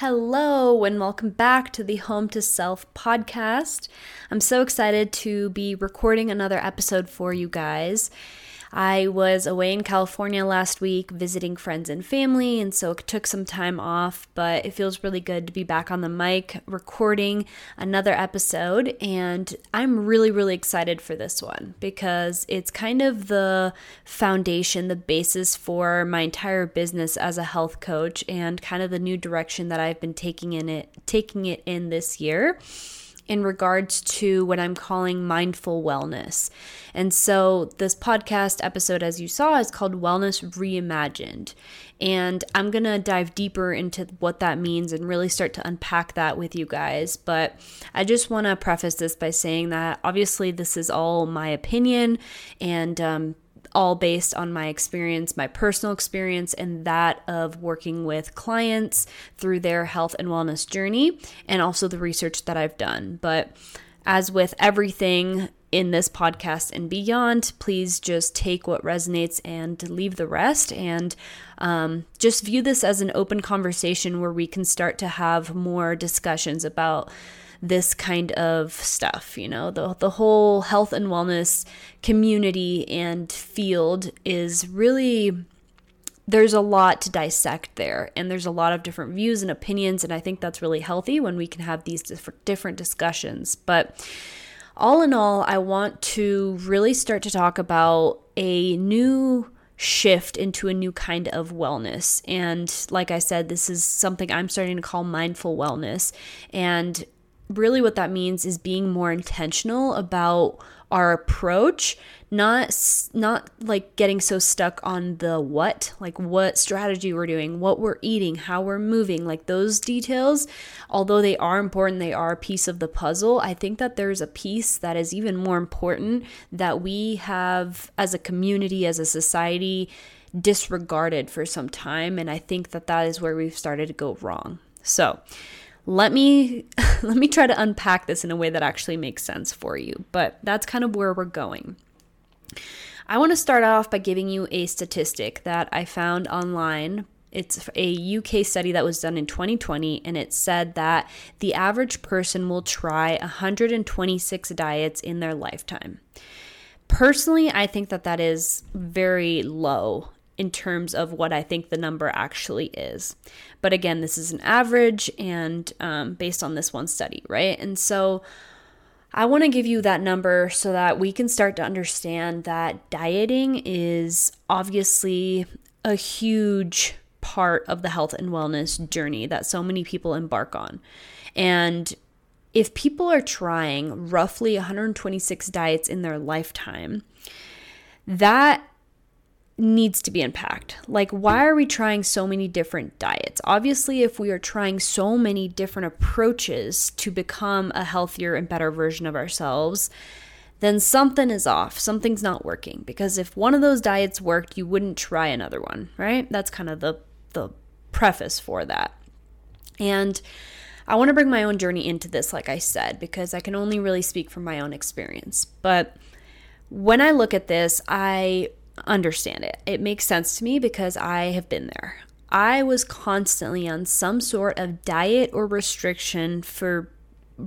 Hello, and welcome back to the Home to Self podcast. I'm so excited to be recording another episode for you guys. I was away in California last week visiting friends and family, and so it took some time off, but it feels really good to be back on the mic recording another episode. And I'm really, really excited for this one because it's kind of the foundation, the basis for my entire business as a health coach and kind of the new direction that I've been taking in it taking it in this year in regards to what I'm calling mindful wellness. And so, this podcast episode, as you saw, is called Wellness Reimagined. And I'm going to dive deeper into what that means and really start to unpack that with you guys. But I just want to preface this by saying that obviously, this is all my opinion and um, all based on my experience, my personal experience, and that of working with clients through their health and wellness journey, and also the research that I've done. But as with everything in this podcast and beyond, please just take what resonates and leave the rest. And um, just view this as an open conversation where we can start to have more discussions about this kind of stuff. You know, the, the whole health and wellness community and field is really there's a lot to dissect there and there's a lot of different views and opinions and i think that's really healthy when we can have these different discussions. But all in all i want to really start to talk about a new shift into a new kind of wellness. And like i said this is something i'm starting to call mindful wellness. And really what that means is being more intentional about our approach not not like getting so stuck on the what like what strategy we're doing what we're eating how we're moving like those details although they are important they are a piece of the puzzle i think that there's a piece that is even more important that we have as a community as a society disregarded for some time and i think that that is where we've started to go wrong. So let me let me try to unpack this in a way that actually makes sense for you but that's kind of where we're going. I want to start off by giving you a statistic that i found online. It's a UK study that was done in 2020, and it said that the average person will try 126 diets in their lifetime. Personally, I think that that is very low in terms of what I think the number actually is. But again, this is an average and um, based on this one study, right? And so I want to give you that number so that we can start to understand that dieting is obviously a huge part of the health and wellness journey that so many people embark on. And if people are trying roughly 126 diets in their lifetime, that needs to be unpacked. Like, why are we trying so many different diets? Obviously, if we are trying so many different approaches to become a healthier and better version of ourselves, then something is off. Something's not working. Because if one of those diets worked, you wouldn't try another one, right? That's kind of the, the preface for that. And I want to bring my own journey into this, like I said, because I can only really speak from my own experience. But when I look at this, I understand it. It makes sense to me because I have been there. I was constantly on some sort of diet or restriction for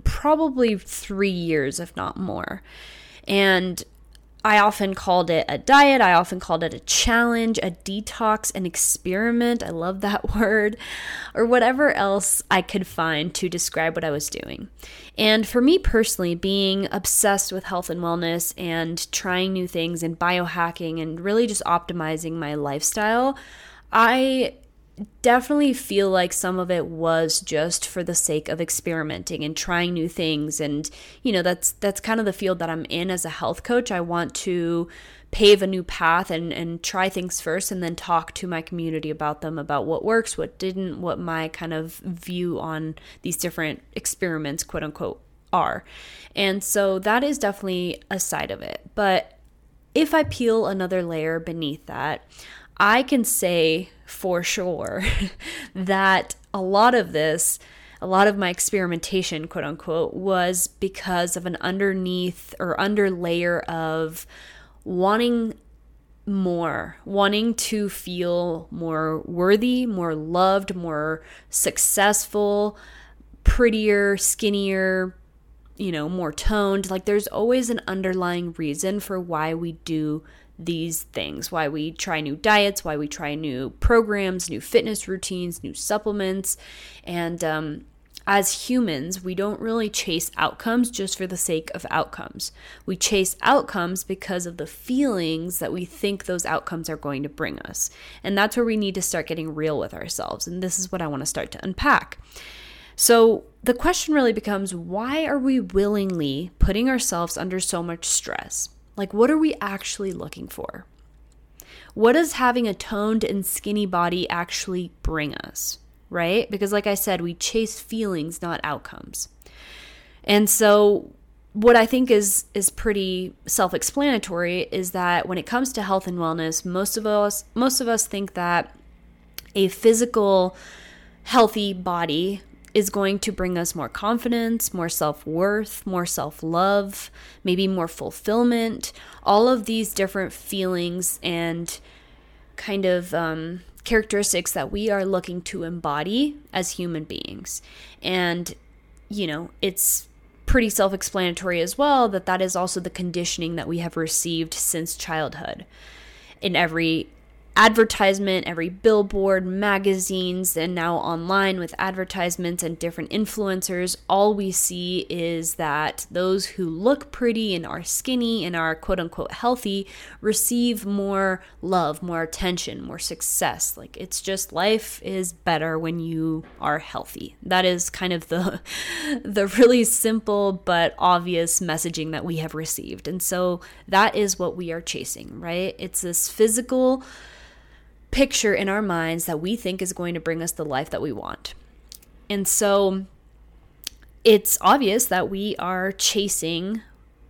probably three years, if not more. And I often called it a diet. I often called it a challenge, a detox, an experiment. I love that word, or whatever else I could find to describe what I was doing. And for me personally, being obsessed with health and wellness and trying new things and biohacking and really just optimizing my lifestyle, I definitely feel like some of it was just for the sake of experimenting and trying new things. And you know that's that's kind of the field that I'm in as a health coach. I want to pave a new path and and try things first and then talk to my community about them about what works what didn't what my kind of view on these different experiments quote unquote are. And so that is definitely a side of it. But if I peel another layer beneath that I can say for sure that a lot of this, a lot of my experimentation, quote unquote, was because of an underneath or under layer of wanting more, wanting to feel more worthy, more loved, more successful, prettier, skinnier, you know, more toned. Like there's always an underlying reason for why we do these things, why we try new diets, why we try new programs, new fitness routines, new supplements. And um, as humans, we don't really chase outcomes just for the sake of outcomes. We chase outcomes because of the feelings that we think those outcomes are going to bring us. And that's where we need to start getting real with ourselves. And this is what I want to start to unpack. So the question really becomes why are we willingly putting ourselves under so much stress? Like, what are we actually looking for? What does having a toned and skinny body actually bring us? Right? Because, like I said, we chase feelings, not outcomes. And so, what I think is is pretty self-explanatory is that when it comes to health and wellness, most of us most of us think that a physical healthy body is going to bring us more confidence, more self worth, more self love, maybe more fulfillment, all of these different feelings and kind of um, characteristics that we are looking to embody as human beings. And, you know, it's pretty self explanatory as well that that is also the conditioning that we have received since childhood. In every advertisement, every billboard, magazines, and now online with advertisements and different influencers, all we see is that those who look pretty and are skinny and are quote unquote healthy receive more love, more attention, more success. Like it's just life is better when you are healthy. That is kind of the the really simple but obvious messaging that we have received. And so that is what we are chasing, right? It's this physical picture in our minds that we think is going to bring us the life that we want. And so it's obvious that we are chasing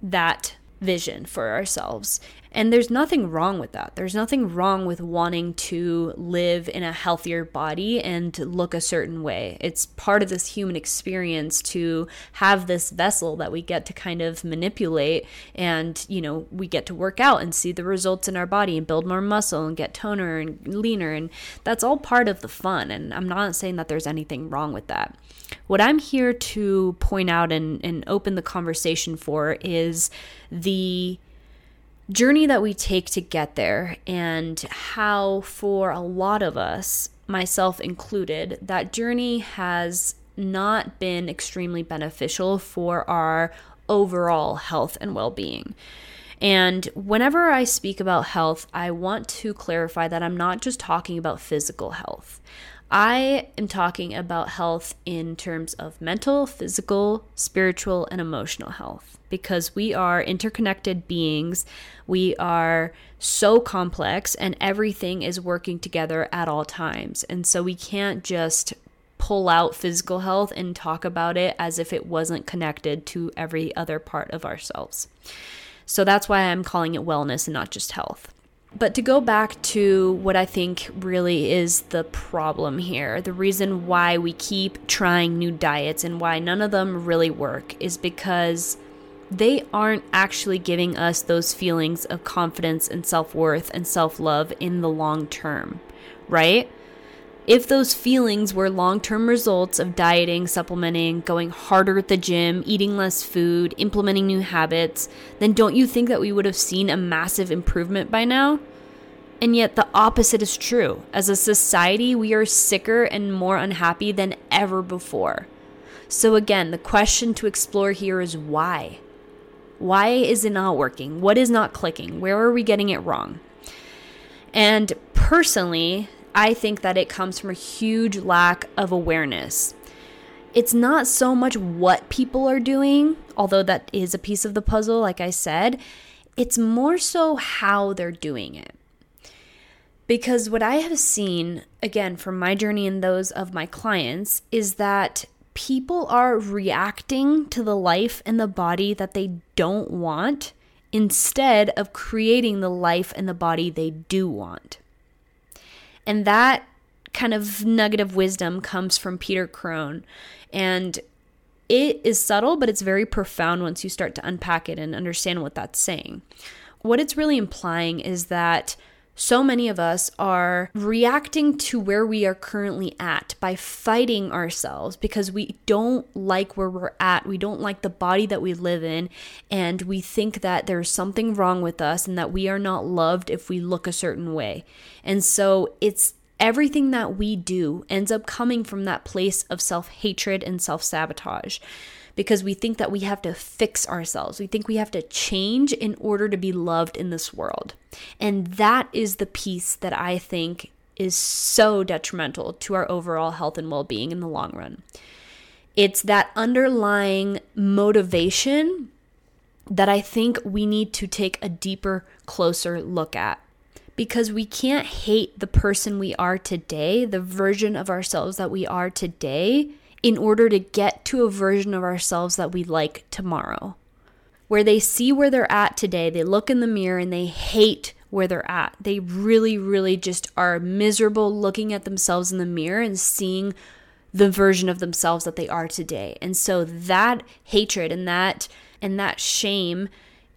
that vision for ourselves. And there's nothing wrong with that. There's nothing wrong with wanting to live in a healthier body and look a certain way. It's part of this human experience to have this vessel that we get to kind of manipulate and, you know, we get to work out and see the results in our body and build more muscle and get toner and leaner. And that's all part of the fun. And I'm not saying that there's anything wrong with that. What I'm here to point out and, and open the conversation for is the journey that we take to get there and how, for a lot of us, myself included, that journey has not been extremely beneficial for our overall health and well being. And whenever I speak about health, I want to clarify that I'm not just talking about physical health. I am talking about health in terms of mental, physical, spiritual, and emotional health because we are interconnected beings. We are so complex, and everything is working together at all times. And so we can't just pull out physical health and talk about it as if it wasn't connected to every other part of ourselves. So that's why I'm calling it wellness and not just health. But to go back to what I think really is the problem here, the reason why we keep trying new diets and why none of them really work is because they aren't actually giving us those feelings of confidence and self worth and self love in the long term, right? If those feelings were long term results of dieting, supplementing, going harder at the gym, eating less food, implementing new habits, then don't you think that we would have seen a massive improvement by now? And yet, the opposite is true. As a society, we are sicker and more unhappy than ever before. So, again, the question to explore here is why? Why is it not working? What is not clicking? Where are we getting it wrong? And personally, I think that it comes from a huge lack of awareness. It's not so much what people are doing, although that is a piece of the puzzle, like I said, it's more so how they're doing it. Because what I have seen, again, from my journey and those of my clients, is that people are reacting to the life and the body that they don't want instead of creating the life and the body they do want. And that kind of nugget of wisdom comes from Peter Crone. And it is subtle, but it's very profound once you start to unpack it and understand what that's saying. What it's really implying is that so many of us are reacting to where we are currently at by fighting ourselves because we don't like where we're at. We don't like the body that we live in. And we think that there's something wrong with us and that we are not loved if we look a certain way. And so it's everything that we do ends up coming from that place of self hatred and self sabotage because we think that we have to fix ourselves. We think we have to change in order to be loved in this world. And that is the piece that I think is so detrimental to our overall health and well being in the long run. It's that underlying motivation that I think we need to take a deeper, closer look at. Because we can't hate the person we are today, the version of ourselves that we are today, in order to get to a version of ourselves that we like tomorrow. Where they see where they're at today, they look in the mirror and they hate where they're at. They really, really just are miserable looking at themselves in the mirror and seeing the version of themselves that they are today. And so that hatred and that and that shame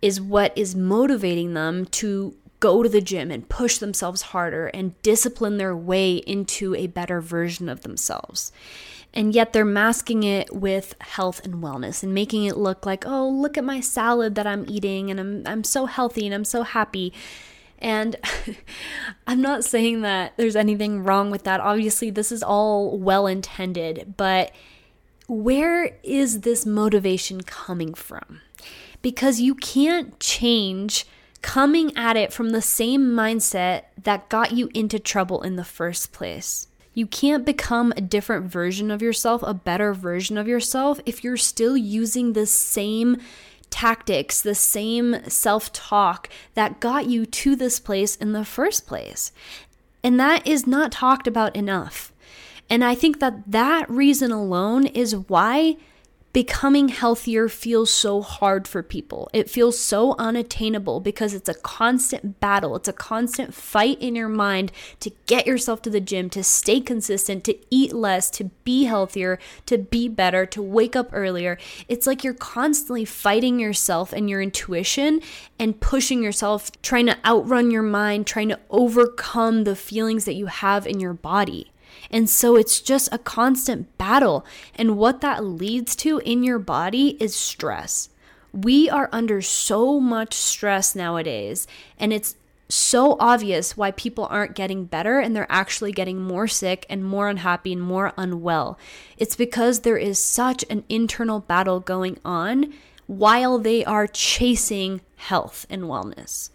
is what is motivating them to go to the gym and push themselves harder and discipline their way into a better version of themselves and yet they're masking it with health and wellness and making it look like, oh, look at my salad that I'm eating and I'm I'm so healthy and I'm so happy. And I'm not saying that there's anything wrong with that. Obviously, this is all well intended, but where is this motivation coming from? Because you can't change coming at it from the same mindset that got you into trouble in the first place. You can't become a different version of yourself, a better version of yourself, if you're still using the same tactics, the same self talk that got you to this place in the first place. And that is not talked about enough. And I think that that reason alone is why becoming healthier feels so hard for people. It feels so unattainable because it's a constant battle. It's a constant fight in your mind to get yourself to the gym, to stay consistent, to eat less, to be healthier, to be better, to wake up earlier. It's like you're constantly fighting yourself and your intuition and pushing yourself, trying to outrun your mind, trying to overcome the feelings that you have in your body. And so it's just a constant battle. And what that leads to in your body is stress. We are under so much stress nowadays, and it's so obvious why people aren't getting better and they're actually getting more sick and more unhappy and more unwell. It's because there is such an internal battle going on while they are chasing health and wellness.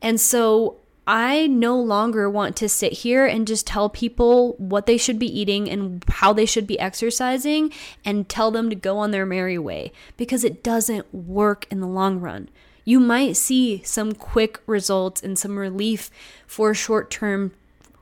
And so I no longer want to sit here and just tell people what they should be eating and how they should be exercising and tell them to go on their merry way because it doesn't work in the long run. You might see some quick results and some relief for a short term,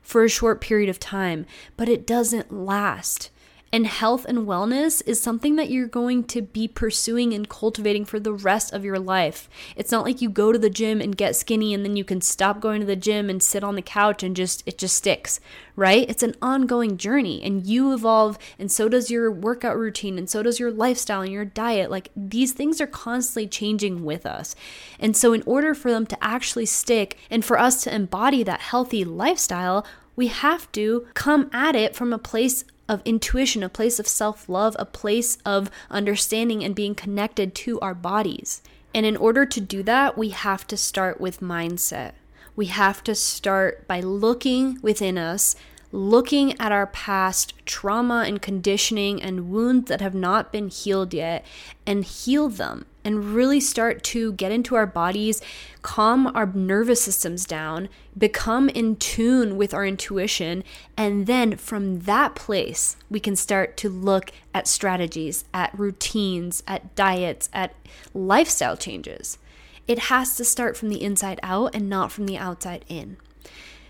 for a short period of time, but it doesn't last. And health and wellness is something that you're going to be pursuing and cultivating for the rest of your life. It's not like you go to the gym and get skinny and then you can stop going to the gym and sit on the couch and just it just sticks, right? It's an ongoing journey and you evolve and so does your workout routine and so does your lifestyle and your diet. Like these things are constantly changing with us. And so in order for them to actually stick and for us to embody that healthy lifestyle, we have to come at it from a place of intuition, a place of self love, a place of understanding and being connected to our bodies. And in order to do that, we have to start with mindset. We have to start by looking within us, looking at our past trauma and conditioning and wounds that have not been healed yet, and heal them and really start to get into our bodies, calm our nervous systems down, become in tune with our intuition, and then from that place, we can start to look at strategies, at routines, at diets, at lifestyle changes. It has to start from the inside out and not from the outside in.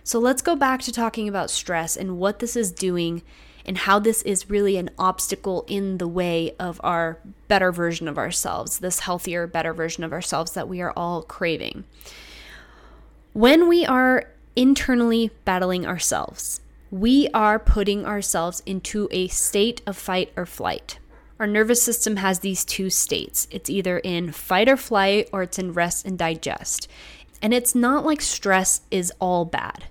So let's go back to talking about stress and what this is doing and how this is really an obstacle in the way of our better version of ourselves, this healthier, better version of ourselves that we are all craving. When we are internally battling ourselves, we are putting ourselves into a state of fight or flight. Our nervous system has these two states it's either in fight or flight or it's in rest and digest. And it's not like stress is all bad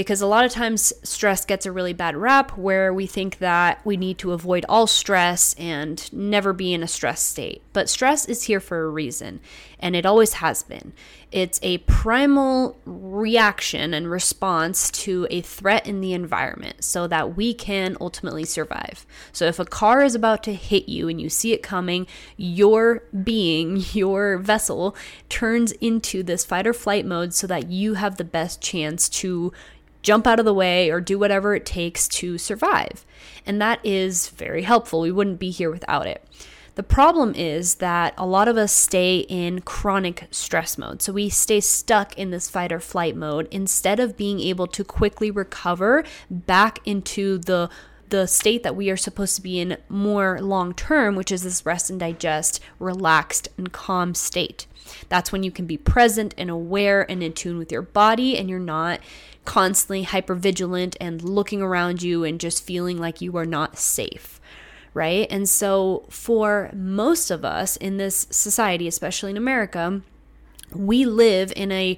because a lot of times stress gets a really bad rap where we think that we need to avoid all stress and never be in a stress state. But stress is here for a reason, and it always has been. It's a primal reaction and response to a threat in the environment so that we can ultimately survive. So, if a car is about to hit you and you see it coming, your being, your vessel, turns into this fight or flight mode so that you have the best chance to jump out of the way or do whatever it takes to survive. And that is very helpful. We wouldn't be here without it. The problem is that a lot of us stay in chronic stress mode. So we stay stuck in this fight or flight mode instead of being able to quickly recover back into the the state that we are supposed to be in more long term, which is this rest and digest, relaxed and calm state. That's when you can be present and aware and in tune with your body and you're not constantly hyper vigilant and looking around you and just feeling like you are not safe right? And so, for most of us in this society, especially in America, we live in a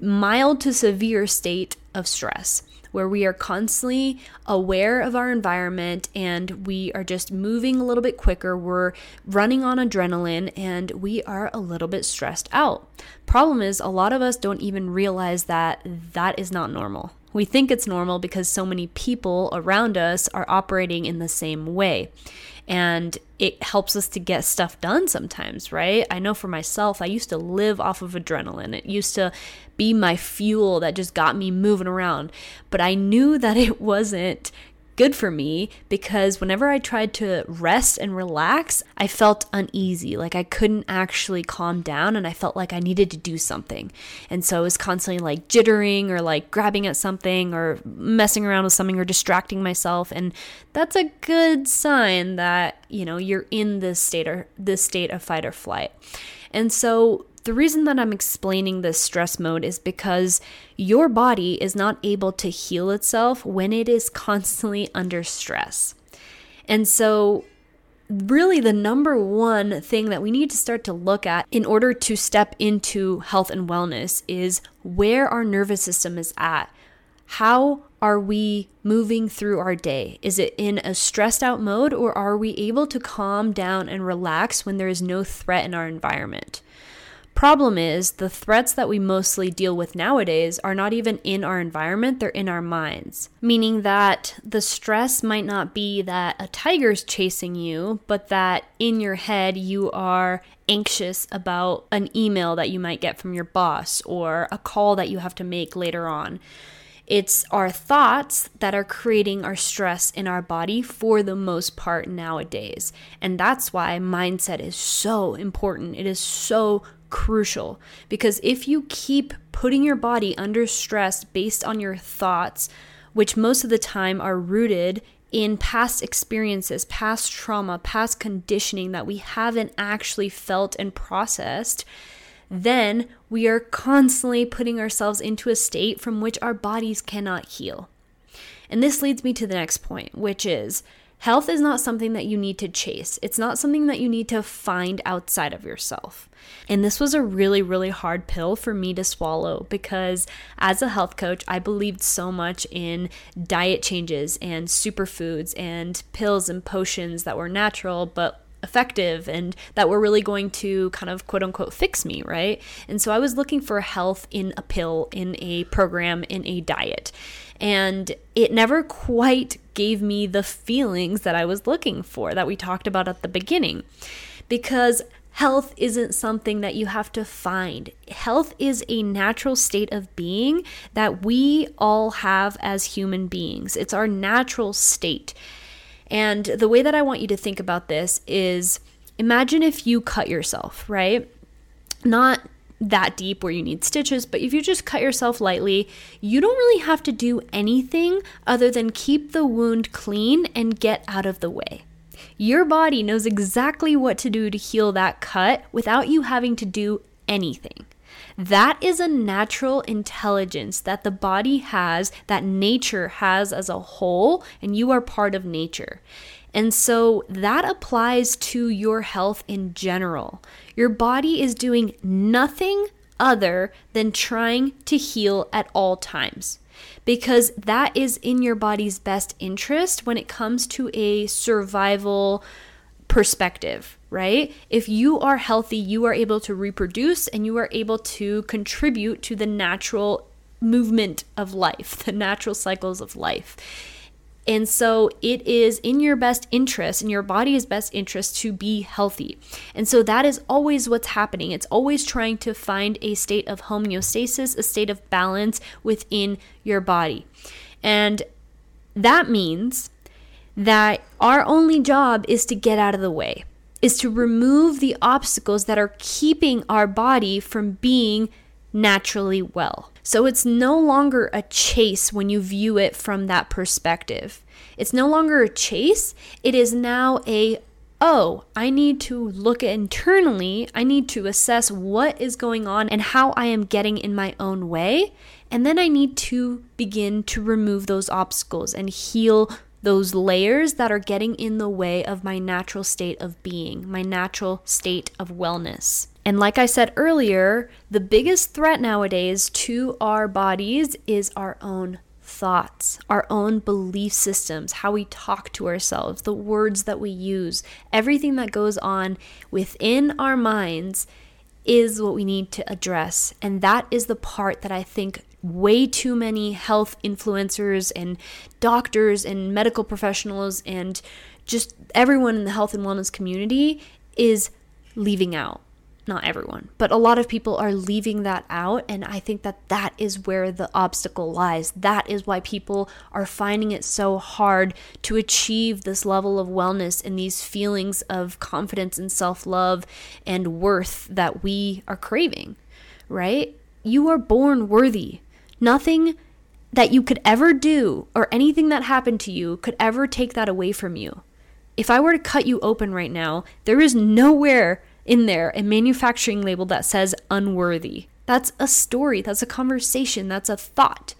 mild to severe state of stress where we are constantly aware of our environment and we are just moving a little bit quicker. We're running on adrenaline and we are a little bit stressed out. Problem is, a lot of us don't even realize that that is not normal. We think it's normal because so many people around us are operating in the same way and it helps us to get stuff done sometimes, right? I know for myself, I used to live off of adrenaline. It used to be my fuel that just got me moving around, but I knew that it wasn't good for me because whenever I tried to rest and relax, I felt uneasy. Like I couldn't actually calm down and I felt like I needed to do something. And so I was constantly like jittering or like grabbing at something or messing around with something or distracting myself. And that's a good sign that, you know, you're in this state or this state of fight or flight. And so the reason that I'm explaining this stress mode is because your body is not able to heal itself when it is constantly under stress. And so, really, the number one thing that we need to start to look at in order to step into health and wellness is where our nervous system is at. How are we moving through our day? Is it in a stressed out mode, or are we able to calm down and relax when there is no threat in our environment? Problem is, the threats that we mostly deal with nowadays are not even in our environment, they're in our minds. Meaning that the stress might not be that a tiger's chasing you, but that in your head you are anxious about an email that you might get from your boss or a call that you have to make later on. It's our thoughts that are creating our stress in our body for the most part nowadays. And that's why mindset is so important. It is so crucial because if you keep putting your body under stress based on your thoughts, which most of the time are rooted in past experiences, past trauma, past conditioning that we haven't actually felt and processed, then we are constantly putting ourselves into a state from which our bodies cannot heal. And this leads me to the next point, which is Health is not something that you need to chase. It's not something that you need to find outside of yourself. And this was a really, really hard pill for me to swallow because as a health coach, I believed so much in diet changes and superfoods and pills and potions that were natural, but effective and that were really going to kind of quote unquote fix me, right? And so I was looking for health in a pill, in a program, in a diet. And it never quite gave me the feelings that I was looking for that we talked about at the beginning. Because health isn't something that you have to find. Health is a natural state of being that we all have as human beings, it's our natural state. And the way that I want you to think about this is imagine if you cut yourself, right? Not that deep where you need stitches, but if you just cut yourself lightly, you don't really have to do anything other than keep the wound clean and get out of the way. Your body knows exactly what to do to heal that cut without you having to do anything. That is a natural intelligence that the body has, that nature has as a whole, and you are part of nature. And so that applies to your health in general. Your body is doing nothing other than trying to heal at all times because that is in your body's best interest when it comes to a survival perspective, right? If you are healthy, you are able to reproduce and you are able to contribute to the natural movement of life, the natural cycles of life. And so it is in your best interest, in your body's best interest to be healthy. And so that is always what's happening. It's always trying to find a state of homeostasis, a state of balance within your body. And that means that our only job is to get out of the way, is to remove the obstacles that are keeping our body from being naturally well. So it's no longer a chase when you view it from that perspective. It's no longer a chase, it is now a oh, I need to look internally. I need to assess what is going on and how I am getting in my own way. And then I need to begin to remove those obstacles and heal those layers that are getting in the way of my natural state of being, my natural state of wellness. And like I said earlier, the biggest threat nowadays to our bodies is our own thoughts, our own belief systems, how we talk to ourselves, the words that we use, everything that goes on within our minds is what we need to address. And that is the part that I think way too many health influencers and doctors and medical professionals and just everyone in the health and wellness community is leaving out not everyone, but a lot of people are leaving that out. And I think that that is where the obstacle lies. That is why people are finding it so hard to achieve this level of wellness and these feelings of confidence and self love and worth that we are craving, right? You are born worthy. Nothing that you could ever do or anything that happened to you could ever take that away from you. If I were to cut you open right now, there is nowhere in there a manufacturing label that says unworthy. That's a story, that's a conversation, that's a thought.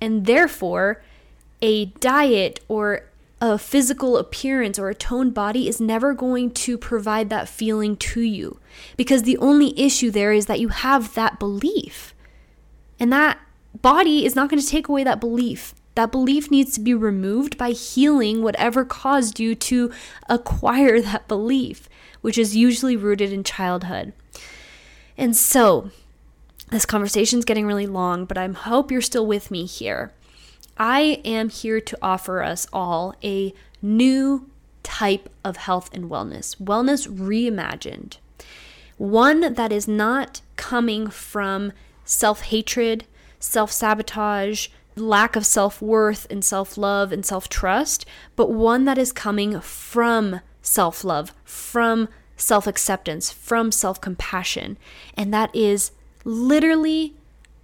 And therefore, a diet or a physical appearance or a toned body is never going to provide that feeling to you because the only issue there is that you have that belief. And that body is not going to take away that belief. That belief needs to be removed by healing whatever caused you to acquire that belief which is usually rooted in childhood. And so, this conversation is getting really long, but I hope you're still with me here. I am here to offer us all a new type of health and wellness, wellness reimagined. One that is not coming from self hatred, self sabotage, lack of self worth and self love and self trust, but one that is coming from self love, from self acceptance, from self compassion. And that is literally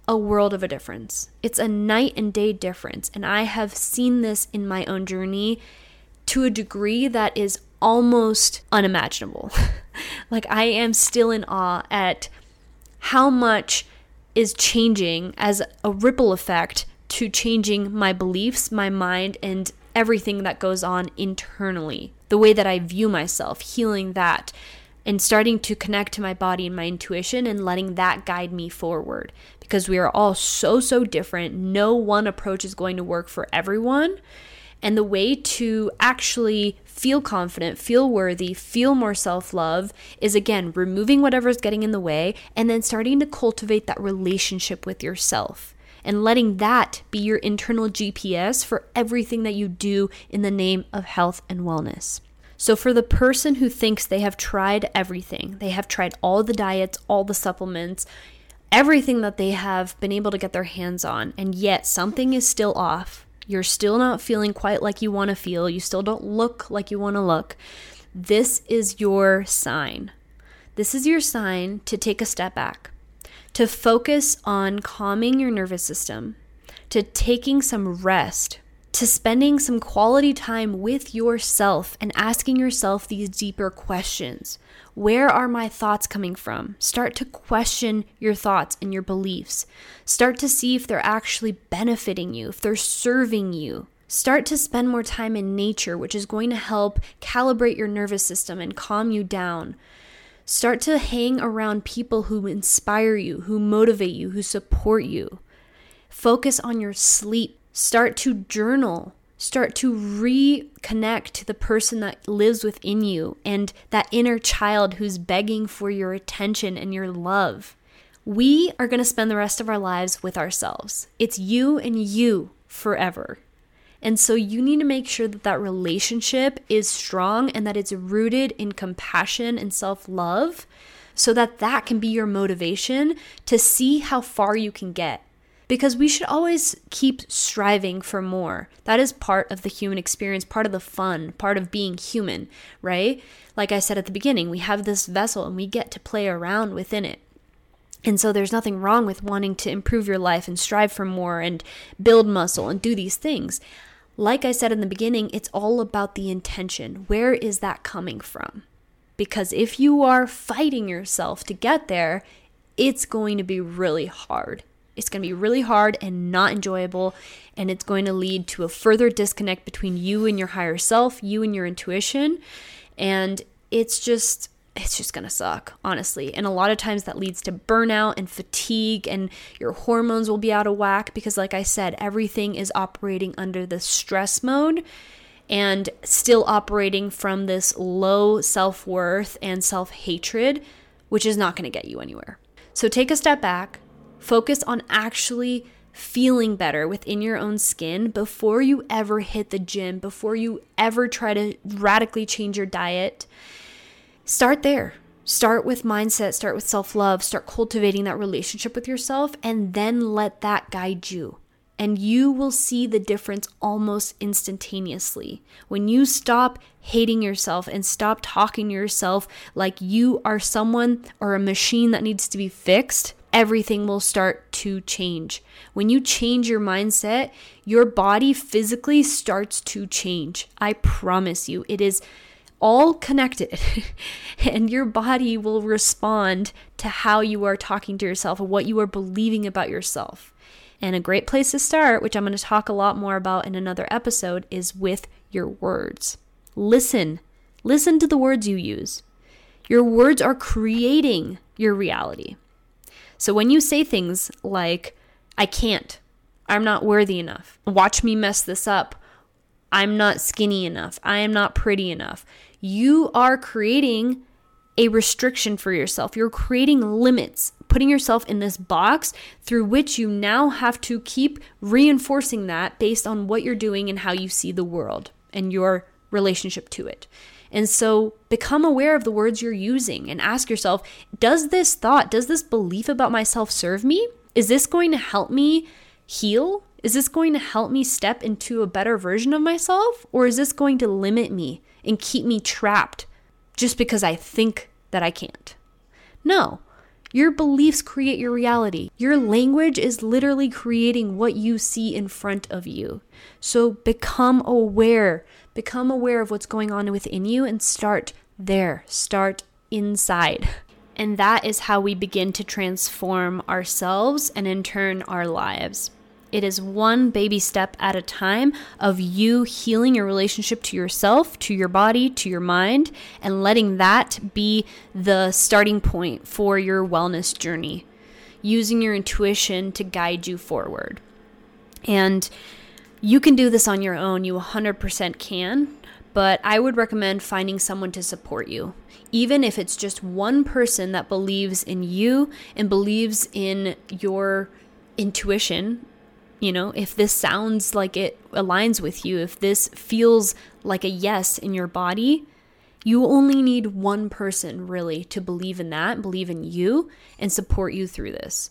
a world of a difference. It's a night and day difference. And I have seen this in my own journey to a degree that is almost unimaginable. like, I am still in awe at how much is changing as a ripple effect to changing my beliefs, my mind, and everything that goes on internally, the way that I view myself, healing that, and starting to connect to my body and my intuition and letting that guide me forward because we are all so, so different. No one approach is going to work for everyone. And the way to actually feel confident, feel worthy, feel more self love is again removing whatever's getting in the way and then starting to cultivate that relationship with yourself and letting that be your internal GPS for everything that you do in the name of health and wellness. So, for the person who thinks they have tried everything, they have tried all the diets, all the supplements, everything that they have been able to get their hands on, and yet something is still off, you're still not feeling quite like you want to feel, you still don't look like you want to look, this is your sign. This is your sign to take a step back to focus on calming your nervous system, to taking some rest, to spending some quality time with yourself and asking yourself these deeper questions. Where are my thoughts coming from? Start to question your thoughts and your beliefs. Start to see if they're actually benefiting you, if they're serving you. Start to spend more time in nature, which is going to help calibrate your nervous system and calm you down. Start to hang around people who inspire you, who motivate you, who support you. Focus on your sleep. Start to journal. Start to reconnect to the person that lives within you and that inner child who's begging for your attention and your love. We are going to spend the rest of our lives with ourselves. It's you and you forever. And so you need to make sure that that relationship is strong and that it's rooted in compassion and self love so that that can be your motivation to see how far you can get because we should always keep striving for more. That is part of the human experience, part of the fun, part of being human, right? Like I said at the beginning, we have this vessel and we get to play around within it. And so there's nothing wrong with wanting to improve your life and strive for more and build muscle and do these things. Like I said in the beginning, it's all about the intention. Where is that coming from? Because if you are fighting yourself to get there, it's going to be really hard. It's going to be really hard and not enjoyable. And it's going to lead to a further disconnect between you and your higher self, you and your intuition. And it's just, it's just gonna suck, honestly. And a lot of times that leads to burnout and fatigue, and your hormones will be out of whack because, like I said, everything is operating under the stress mode and still operating from this low self worth and self hatred, which is not gonna get you anywhere. So take a step back, Focus on actually feeling better within your own skin before you ever hit the gym, before you ever try to radically change your diet. Start there. Start with mindset, start with self love, start cultivating that relationship with yourself, and then let that guide you. And you will see the difference almost instantaneously. When you stop hating yourself and stop talking to yourself like you are someone or a machine that needs to be fixed, everything will start to change. When you change your mindset, your body physically starts to change. I promise you, it is all connected, and your body will respond to how you are talking to yourself and what you are believing about yourself. And a great place to start, which I'm going to talk a lot more about in another episode, is with your words. Listen. Listen to the words you use. Your words are creating your reality. So when you say things like, I can't, I'm not worthy enough, watch me mess this up, I'm not skinny enough, I am not pretty enough, you are creating a restriction for yourself. You're creating limits, putting yourself in this box through which you now have to keep reinforcing that based on what you're doing and how you see the world and your relationship to it. And so become aware of the words you're using and ask yourself Does this thought, does this belief about myself serve me? Is this going to help me heal? Is this going to help me step into a better version of myself? Or is this going to limit me and keep me trapped just because I think that I can't? No. Your beliefs create your reality. Your language is literally creating what you see in front of you. So become aware Become aware of what's going on within you and start there. Start inside. And that is how we begin to transform ourselves and in turn our lives. It is one baby step at a time of you healing your relationship to yourself, to your body, to your mind, and letting that be the starting point for your wellness journey. Using your intuition to guide you forward. And you can do this on your own, you 100% can, but I would recommend finding someone to support you. Even if it's just one person that believes in you and believes in your intuition, you know, if this sounds like it aligns with you, if this feels like a yes in your body, you only need one person really to believe in that, believe in you, and support you through this.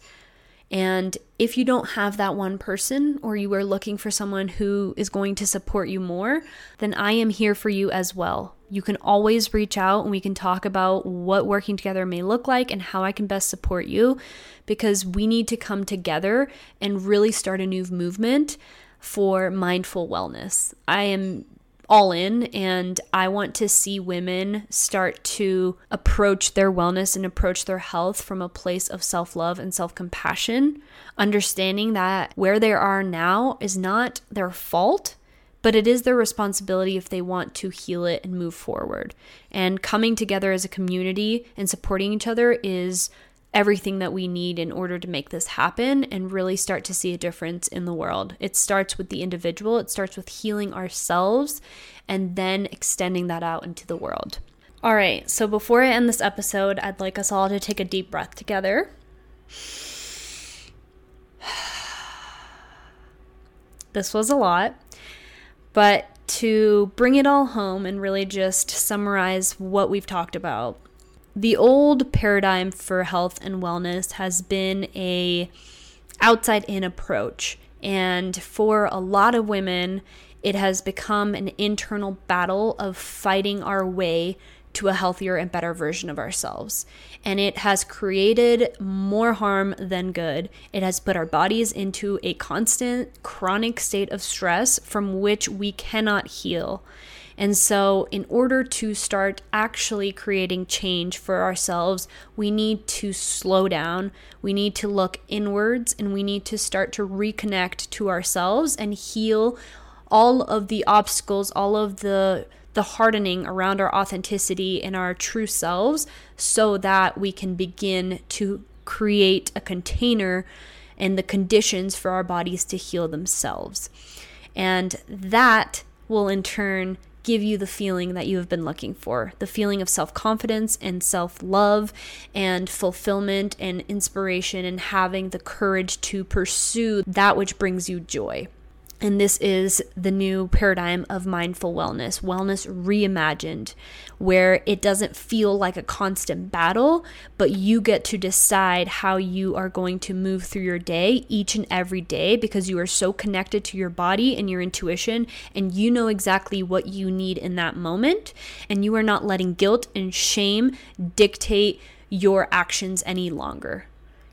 And if you don't have that one person or you are looking for someone who is going to support you more, then I am here for you as well. You can always reach out and we can talk about what working together may look like and how I can best support you because we need to come together and really start a new movement for mindful wellness. I am all in and I want to see women start to approach their wellness and approach their health from a place of self-love and self-compassion, understanding that where they are now is not their fault, but it is their responsibility if they want to heal it and move forward. And coming together as a community and supporting each other is everything that we need in order to make this happen and really start to see a difference in the world. It starts with the individual, it starts with healing ourselves and then extending that out into the world. All right, so before I end this episode, I'd like us all to take a deep breath together. This was a lot, but to bring it all home and really just summarize what we've talked about, the old paradigm for health and wellness has been a outside in approach and for a lot of women it has become an internal battle of fighting our way to a healthier and better version of ourselves. And it has created more harm than good. It has put our bodies into a constant chronic state of stress from which we cannot heal. And so, in order to start actually creating change for ourselves, we need to slow down. We need to look inwards and we need to start to reconnect to ourselves and heal all of the obstacles, all of the the hardening around our authenticity and our true selves so that we can begin to create a container and the conditions for our bodies to heal themselves. And that will in turn give you the feeling that you have been looking for the feeling of self confidence and self love and fulfillment and inspiration and having the courage to pursue that which brings you joy. And this is the new paradigm of mindful wellness, wellness reimagined, where it doesn't feel like a constant battle, but you get to decide how you are going to move through your day each and every day because you are so connected to your body and your intuition, and you know exactly what you need in that moment. And you are not letting guilt and shame dictate your actions any longer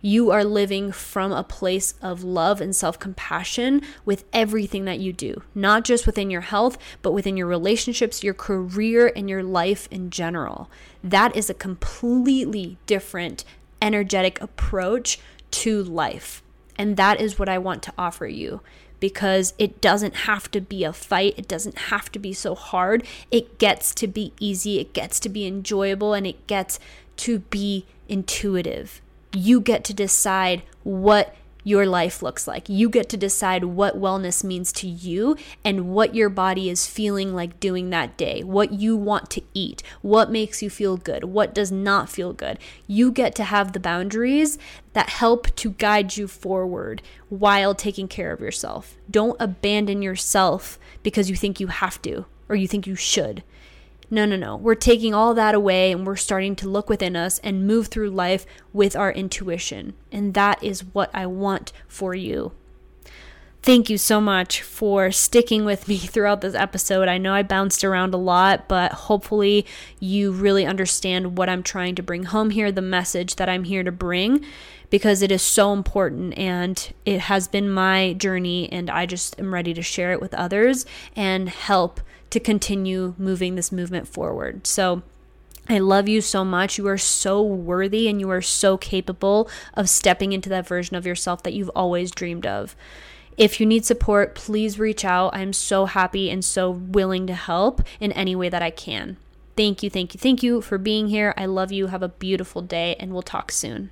you are living from a place of love and self compassion with everything that you do, not just within your health, but within your relationships, your career, and your life in general. That is a completely different energetic approach to life. And that is what I want to offer you because it doesn't have to be a fight. It doesn't have to be so hard. It gets to be easy, it gets to be enjoyable, and it gets to be intuitive you get to decide what your life looks like. You get to decide what wellness means to you and what your body is feeling like doing that day, what you want to eat, what makes you feel good, what does not feel good. You get to have the boundaries that help to guide you forward while taking care of yourself. Don't abandon yourself because you think you have to or you think you should. No, no, no. We're taking all that away and we're starting to look within us and move through life with our intuition. And that is what I want for you. Thank you so much for sticking with me throughout this episode. I know I bounced around a lot, but hopefully you really understand what I'm trying to bring home here, the message that I'm here to bring, because it is so important and it has been my journey, and I just am ready to share it with others and help to continue moving this movement forward. So, I love you so much. You are so worthy and you are so capable of stepping into that version of yourself that you've always dreamed of. If you need support, please reach out. I'm so happy and so willing to help in any way that I can. Thank you, thank you, thank you for being here. I love you. Have a beautiful day, and we'll talk soon.